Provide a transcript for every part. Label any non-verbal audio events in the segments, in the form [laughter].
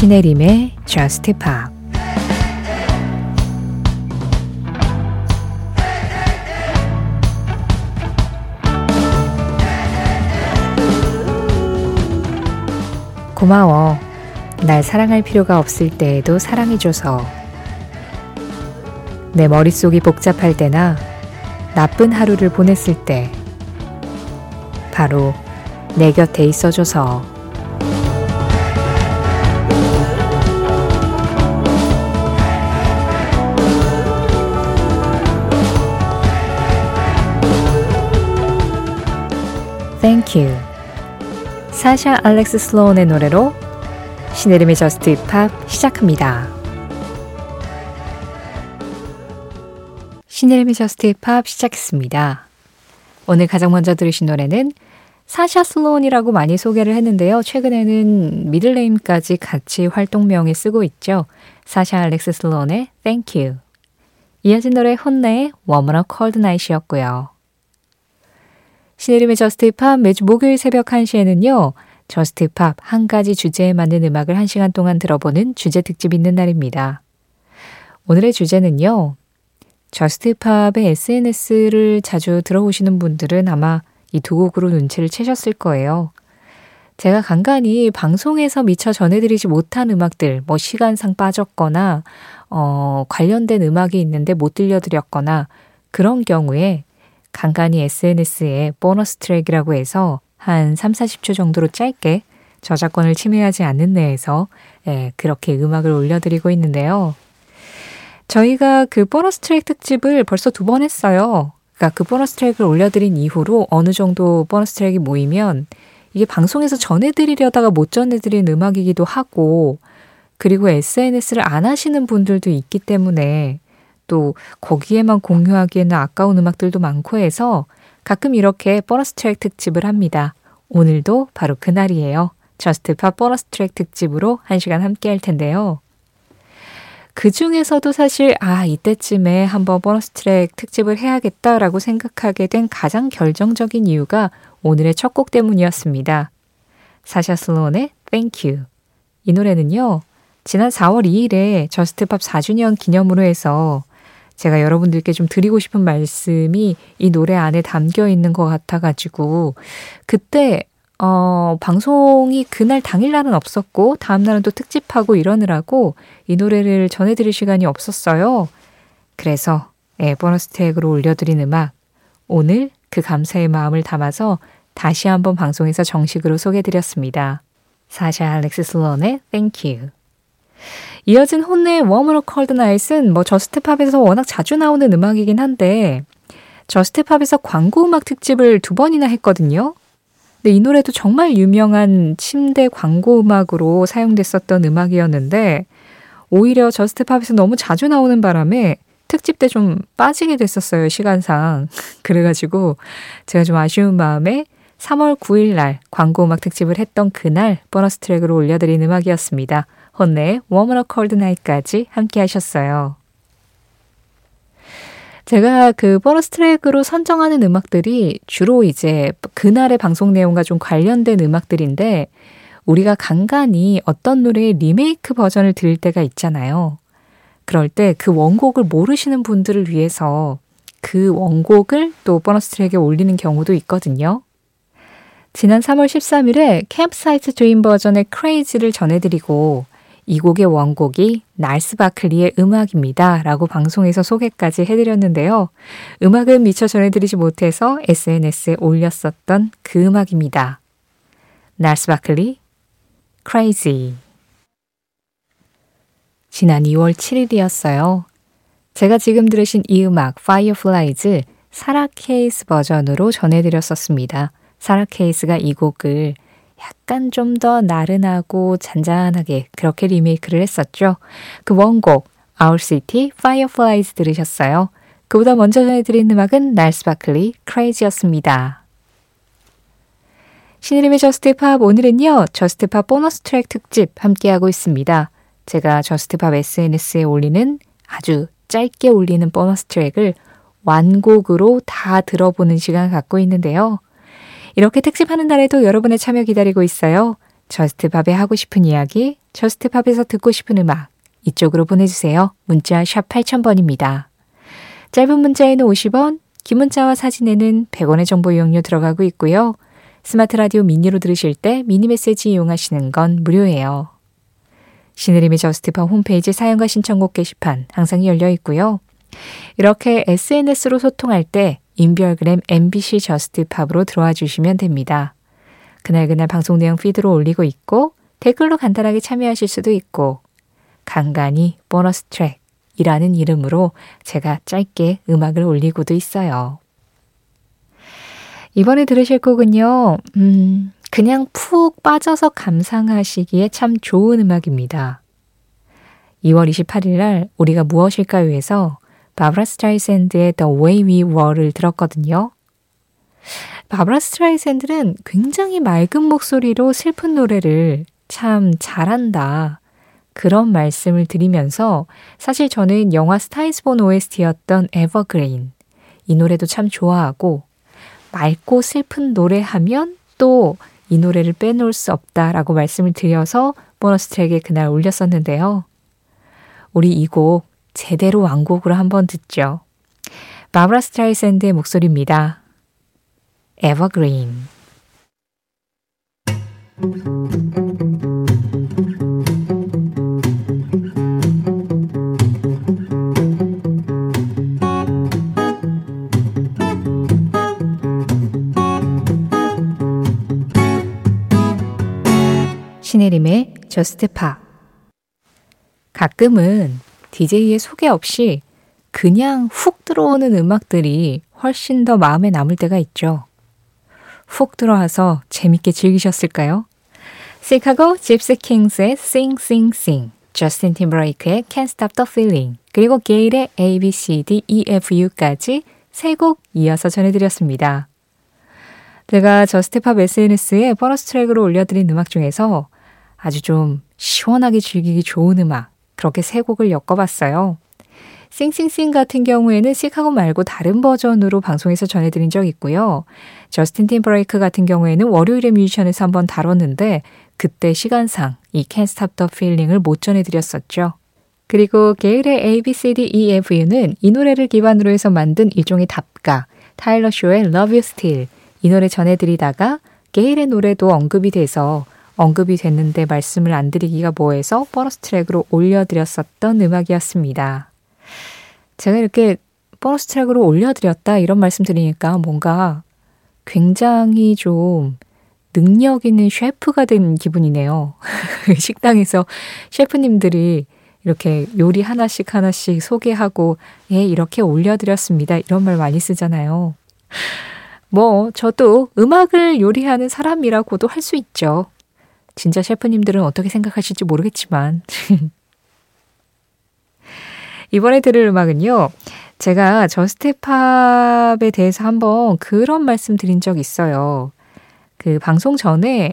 신혜림의 Just Pop 고마워. 날 사랑할 필요가 없을 때에도 사랑해줘서. 내 머릿속이 복잡할 때나 나쁜 하루를 보냈을 때 바로 내 곁에 있어줘서. You. 사샤 알렉스 슬로운의 노래로 신혜림의 JUST POP 시작합니다. 신혜림의 JUST POP 시작했습니다. 오늘 가장 먼저 들으신 노래는 사샤 슬로운이라고 많이 소개를 했는데요. 최근에는 middle name까지 같이 활동명에 쓰고 있죠. 사샤 알렉스 슬로운의 Thank You. 이어진 노래 HONNE의 Warm on a Cold Night이었고요. 신혜림의 JUST POP 매주 목요일 새벽 1시에는요. JUST POP 한 가지 주제에 맞는 음악을 1시간 동안 들어보는 주제 특집 있는 날입니다. 오늘의 주제는요. JUST POP의 SNS를 자주 들어오시는 분들은 아마 이 두 곡으로 눈치를 채셨을 거예요. 제가 간간히 방송에서 미처 전해드리지 못한 음악들, 뭐 시간상 빠졌거나, 어, 관련된 음악이 있는데 못 들려드렸거나, 그런 경우에 간간히 SNS에 보너스 트랙이라고 해서 한 3, 40초 정도로 짧게 저작권을 침해하지 않는 내에서 예, 그렇게 음악을 올려드리고 있는데요. 저희가 그 보너스 트랙 특집을 벌써 두 번 했어요. 그러니까 그 보너스 트랙을 올려드린 이후로 어느 정도 보너스 트랙이 모이면 이게 방송에서 전해드리려다가 못 전해드린 음악이기도 하고 그리고 SNS를 안 하시는 분들도 있기 때문에 또 거기에만 공유하기에는 아까운 음악들도 많고 해서 가끔 이렇게 보너스 트랙 특집을 합니다. 오늘도 바로 그날이에요. JUST POP 보너스 트랙 특집으로 한 시간 함께 할 텐데요. 그 중에서도 사실, 아, 이때쯤에 한번 보너스 트랙 특집을 해야겠다라고 생각하게 된 가장 결정적인 이유가 오늘의 첫 곡 때문이었습니다. 사샤 슬론의 Thank You. 이 노래는요, 지난 4월 2일에 JUST POP 4주년 기념으로 해서 제가 여러분들께 좀 드리고 싶은 말씀이 이 노래 안에 담겨 있는 것 같아가지고, 그때, 어, 방송이 그날 당일날은 없었고, 다음날은 또 특집하고 이러느라고 이 노래를 전해드릴 시간이 없었어요. 그래서, 예, 보너스 트랙으로 올려드린 음악, 오늘 그 감사의 마음을 담아서 다시 한번 방송에서 정식으로 소개드렸습니다. 사샤 알렉스 슬론의 Thank You. 이어진 혼내의 웜으로 컬드 나잇은 뭐 JUST POP에서 워낙 자주 나오는 음악이긴 한데 JUST POP에서 광고 음악 특집을 두 번이나 했거든요. 근데 이 노래도 정말 유명한 침대 광고 음악으로 사용됐었던 음악이었는데 오히려 JUST POP에서 너무 자주 나오는 바람에 특집 때 좀 빠지게 됐었어요, 시간상. [laughs] 그래가지고 제가 좀 아쉬운 마음에 3월 9일 날 광고 음악 특집을 했던 그날 보너스 트랙으로 올려드린 음악이었습니다. HONNE의 Warm on a Cold Night까지 함께 하셨어요. 제가 그 보너스 트랙으로 선정하는 음악들이 주로 이제 그날의 방송 내용과 좀 관련된 음악들인데 우리가 간간히 어떤 노래의 리메이크 버전을 들을 때가 있잖아요. 그럴 때 그 원곡을 모르시는 분들을 위해서 그 원곡을 또 보너스 트랙에 올리는 경우도 있거든요. 지난 3월 13일에 Campsite Dream 버전의 Crazy를 전해드리고 이 곡의 원곡이 Gnarls Barkley의 음악입니다. 라고 방송에서 소개까지 해드렸는데요. 음악은 미처 전해드리지 못해서 SNS에 올렸었던 그 음악입니다. Gnarls Barkley, Crazy. 지난 2월 7일이었어요. 제가 지금 들으신 이 음악, Fireflies, 사라 케이스 버전으로 전해드렸었습니다. 사라 케이스가 이 곡을 약간 좀 더 나른하고 잔잔하게 그렇게 리메이크를 했었죠. 그 원곡 Owl City Fireflies 들으셨어요. 그보다 먼저 전해드린 음악은 Gnarls Barkley Crazy였습니다. 신혜림의 JUST POP 오늘은요. JUST POP 보너스 트랙 특집 함께하고 있습니다. 제가 JUST POP SNS에 올리는 아주 짧게 올리는 보너스 트랙을 완곡으로 다 들어보는 시간 갖고 있는데요. 이렇게 특집 하는 날에도 여러분의 참여 기다리고 있어요. JUST POP에 하고 싶은 이야기, JUST POP에서 듣고 싶은 음악, 이쪽으로 보내주세요. 문자 샵 8000번입니다. 짧은 문자에는 50원, 긴 문자와 사진에는 100원의 정보 이용료 들어가고 있고요. 스마트 라디오 미니로 들으실 때 미니 메시지 이용하시는 건 무료예요. 신혜림의 JUST POP 홈페이지 사연과 신청곡 게시판 항상 열려 있고요. 이렇게 SNS로 소통할 때 인별그램 MBC JUST POP으로 들어와 주시면 됩니다. 그날그날 방송 내용 feed로 올리고 있고 댓글로 간단하게 참여하실 수도 있고 간간히 보너스 트랙이라는 이름으로 제가 짧게 음악을 올리고도 있어요. 이번에 들으실 곡은요, 음, 그냥 푹 빠져서 감상하시기에 참 좋은 음악입니다. 2월 28일 날 우리가 무엇일까요에서 바브라 스트라이샌드의 The Way We Were를 들었거든요. 바브라 스트라이샌드는 굉장히 맑은 목소리로 슬픈 노래를 참 잘한다. 그런 말씀을 드리면서 사실 저는 영화 Star Is Born OST였던 Evergreen 이 노래도 참 좋아하고 맑고 슬픈 노래 하면 또 이 노래를 빼놓을 수 없다라고 말씀을 드려서 보너스 트랙에 그날 올렸었는데요. 우리 이 곡 제대로 완곡으로 한번 듣죠. 바브라 스트라이샌드의 목소리입니다. Evergreen. 신혜림의 Just Pop 가끔은 DJ의 소개 없이 그냥 훅 들어오는 음악들이 훨씬 더 마음에 남을 때가 있죠. 훅 들어와서 재밌게 즐기셨을까요? 시카고 Gipsy Kings의 Sing Sing Sing, 저스틴 팀버레이크의 Can't Stop the Feeling, 그리고 게일의 A, B, C, D, E, F, U까지 세 곡 이어서 전해드렸습니다. 제가 Just Pop SNS에 보너스 트랙으로 올려드린 음악 중에서 아주 좀 시원하게 즐기기 좋은 음악, 그렇게 세 곡을 엮어봤어요. Sing Sing Sing 같은 경우에는 시카고 말고 다른 버전으로 방송에서 전해드린 적 있고요. 저스틴 팀버레이크 같은 경우에는 월요일의 뮤지션에서 한번 다뤘는데 그때 시간상 이 Can't Stop the Feeling을 못 전해드렸었죠. 그리고 게일의 A, B, C, D, E, F, U는 이 노래를 기반으로 해서 만든 일종의 답가, 타일러 쇼의 Love You Still 이 노래 전해드리다가 게일의 노래도 언급이 돼서 언급이 됐는데 말씀을 안 드리기가 뭐해서 보너스 트랙으로 올려드렸었던 음악이었습니다. 제가 이렇게 보너스 트랙으로 올려드렸다 이런 말씀 드리니까 뭔가 굉장히 좀 능력 있는 셰프가 된 기분이네요. [laughs] 식당에서 셰프님들이 이렇게 요리 하나씩 하나씩 소개하고, 예, 이렇게 올려드렸습니다. 이런 말 많이 쓰잖아요. 뭐, 저도 음악을 요리하는 사람이라고도 할 수 있죠. 진짜 셰프님들은 어떻게 생각하실지 모르겠지만. [laughs] 이번에 들을 음악은요. 제가 저스트팝에 대해서 한번 그런 말씀 드린 적 있어요. 그 방송 전에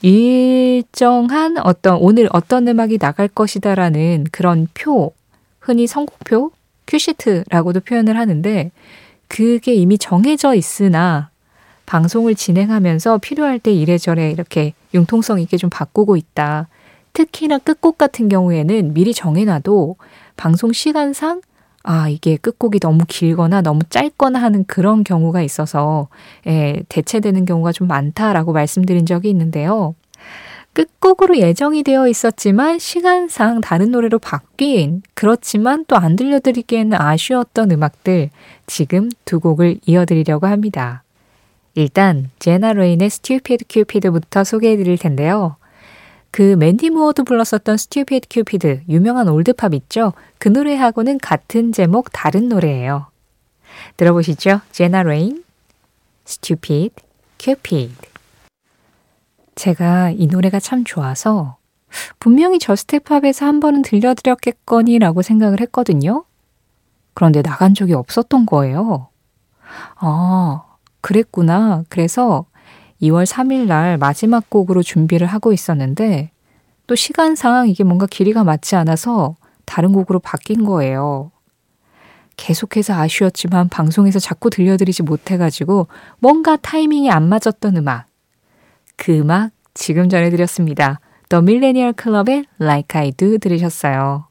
일정한 어떤 오늘 어떤 음악이 나갈 것이다라는 그런 표, 흔히 선곡표, 큐시트라고도 표현을 하는데 그게 이미 정해져 있으나 방송을 진행하면서 필요할 때 이래저래 이렇게 융통성 있게 좀 바꾸고 있다. 특히나 끝곡 같은 경우에는 미리 정해놔도 방송 시간상 아, 이게 끝곡이 너무 길거나 너무 짧거나 하는 그런 경우가 있어서 예, 대체되는 경우가 좀 많다라고 말씀드린 적이 있는데요. 끝곡으로 예정이 되어 있었지만 시간상 다른 노래로 바뀐 그렇지만 또 안 들려드리기에는 아쉬웠던 음악들 지금 두 곡을 이어드리려고 합니다. 일단 제나 레인의 Stupid Cupid부터 소개해 드릴 텐데요. 그 맨디 무어도 불렀었던 Stupid Cupid 유명한 old pop 있죠? 그 노래하고는 같은 제목 다른 노래예요. 들어보시죠. 제나 레인 Stupid Cupid 제가 이 노래가 참 좋아서 분명히 저스트팝에서 한 번은 들려드렸겠거니라고 생각을 했거든요. 그런데 나간 적이 없었던 거예요. 아, 그랬구나. 그래서 2월 3일 날 마지막 곡으로 준비를 하고 있었는데 또 시간상 이게 뭔가 길이가 맞지 않아서 다른 곡으로 바뀐 거예요. 계속해서 아쉬웠지만 방송에서 자꾸 들려드리지 못해가지고 뭔가 타이밍이 안 맞았던 음악. 그 음악 지금 전해드렸습니다. The Millennial Club의 Like I Do 들으셨어요.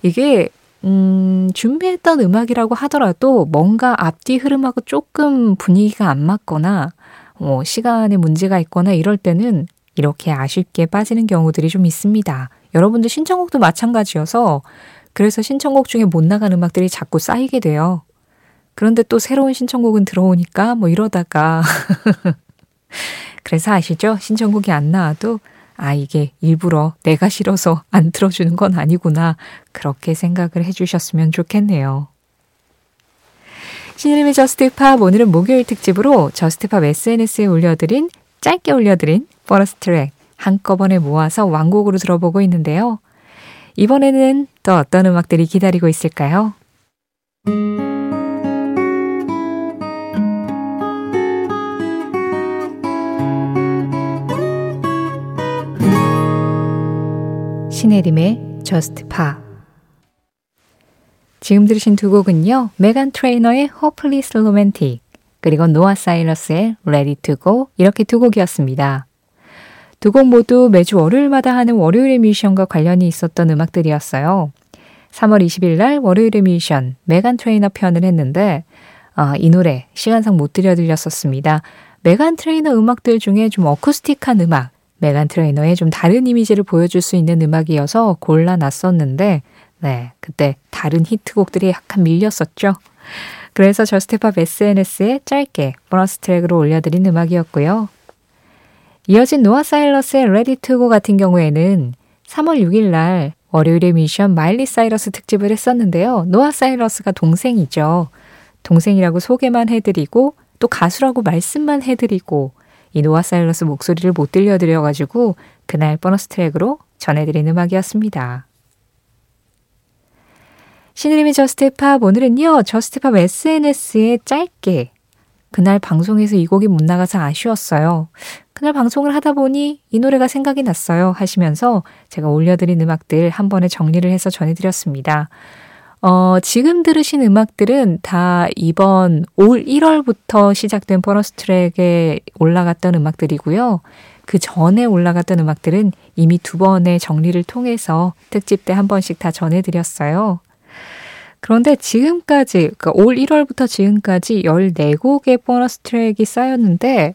이게 음, 준비했던 음악이라고 하더라도 뭔가 앞뒤 흐름하고 조금 분위기가 안 맞거나 뭐 시간에 문제가 있거나 이럴 때는 이렇게 아쉽게 빠지는 경우들이 좀 있습니다. 여러분들 신청곡도 마찬가지여서 그래서 신청곡 중에 못 나간 음악들이 자꾸 쌓이게 돼요. 그런데 또 새로운 신청곡은 들어오니까 뭐 이러다가 [laughs] 그래서 아시죠? 신청곡이 안 나와도 아, 이게 일부러 내가 싫어서 안 틀어주는 건 아니구나. 그렇게 생각을 해주셨으면 좋겠네요. 신혜림의 Just Pop 오늘은 목요일 특집으로 Just Pop SNS에 올려드린 짧게 올려드린 보너스 트랙 한꺼번에 모아서 완곡으로 들어보고 있는데요. 이번에는 또 어떤 음악들이 기다리고 있을까요? 신혜림의 Just Pa 지금 들으신 두 곡은요. 메간 트레이너의 Hopeless Romantic 그리고 노아 사이러스의 Ready to Go 이렇게 두 곡이었습니다. 두 곡 모두 매주 월요일마다 하는 월요일의 뮤지션과 관련이 있었던 음악들이었어요. 3월 20일 날 월요일의 뮤지션 메간 트레이너 편을 했는데 아, 이 노래 시간상 못 들려드렸었습니다. 메간 트레이너 음악들 중에 좀 acoustic한 음악 메간 트레이너의 좀 다른 이미지를 보여줄 수 있는 음악이어서 골라놨었는데, 네, 그때 다른 히트곡들이 약간 밀렸었죠. 그래서 Just Pop SNS에 짧게 보너스 트랙으로 올려드린 음악이었고요. 이어진 노아 사이러스의 to Go 같은 경우에는 3월 6일 날 월요일의 뮤지션 마일리 사이러스 특집을 했었는데요. 노아 사이러스가 동생이죠. 동생이라고 소개만 해드리고 또 가수라고 말씀만 해드리고 이 노아 사이러스 목소리를 못 들려드려가지고 그날 보너스 트랙으로 전해드린 음악이었습니다. 신혜림의 Just Pop 오늘은요. Just Pop SNS에 짧게 그날 방송에서 이 곡이 못 나가서 아쉬웠어요. 그날 방송을 하다 보니 이 노래가 생각이 났어요 하시면서 제가 올려드린 음악들 한 번에 정리를 해서 전해드렸습니다. 어, 지금 들으신 음악들은 다 이번 올 1월부터 시작된 보너스 트랙에 올라갔던 음악들이고요. 그 전에 올라갔던 음악들은 이미 두 번의 정리를 통해서 특집 때 한 번씩 다 전해드렸어요. 그런데 지금까지, 그러니까 올 1월부터 지금까지 14곡의 보너스 트랙이 쌓였는데,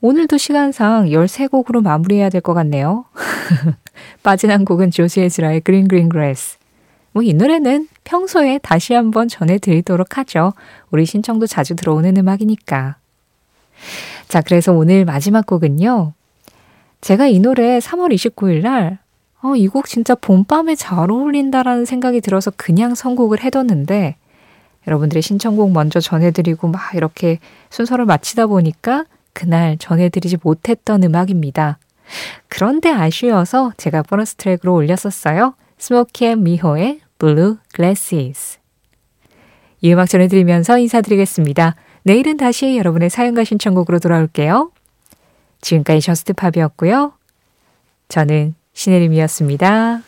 오늘도 시간상 13곡으로 마무리해야 될 것 같네요. [laughs] 빠진 한 곡은 조지 에즈라의 Green Green Grass. 뭐 이 노래는 평소에 다시 한번 전해드리도록 하죠. 우리 신청도 자주 들어오는 음악이니까. 자, 그래서 오늘 마지막 곡은요. 제가 이 노래 3월 29일 날, 어, 이 곡 진짜 봄밤에 잘 어울린다라는 생각이 들어서 그냥 선곡을 해뒀는데, 여러분들의 신청곡 먼저 전해드리고 막 이렇게 순서를 마치다 보니까 그날 전해드리지 못했던 음악입니다. 그런데 아쉬워서 제가 보너스 트랙으로 올렸었어요. 스모키 앤 미호의 Blue Glasses. 이 음악 전해드리면서 인사드리겠습니다. 내일은 다시 여러분의 사연과 신청곡으로 돌아올게요. 지금까지 저스트팝이었고요. 저는 신혜림이었습니다.